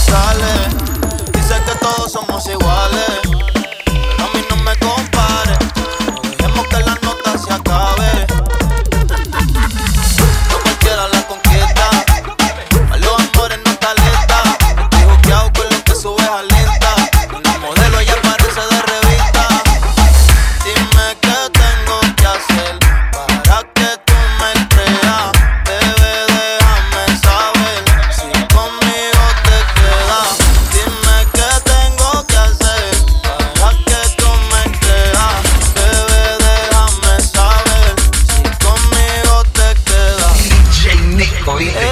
sale. Dice que todos somos iguales. COVID.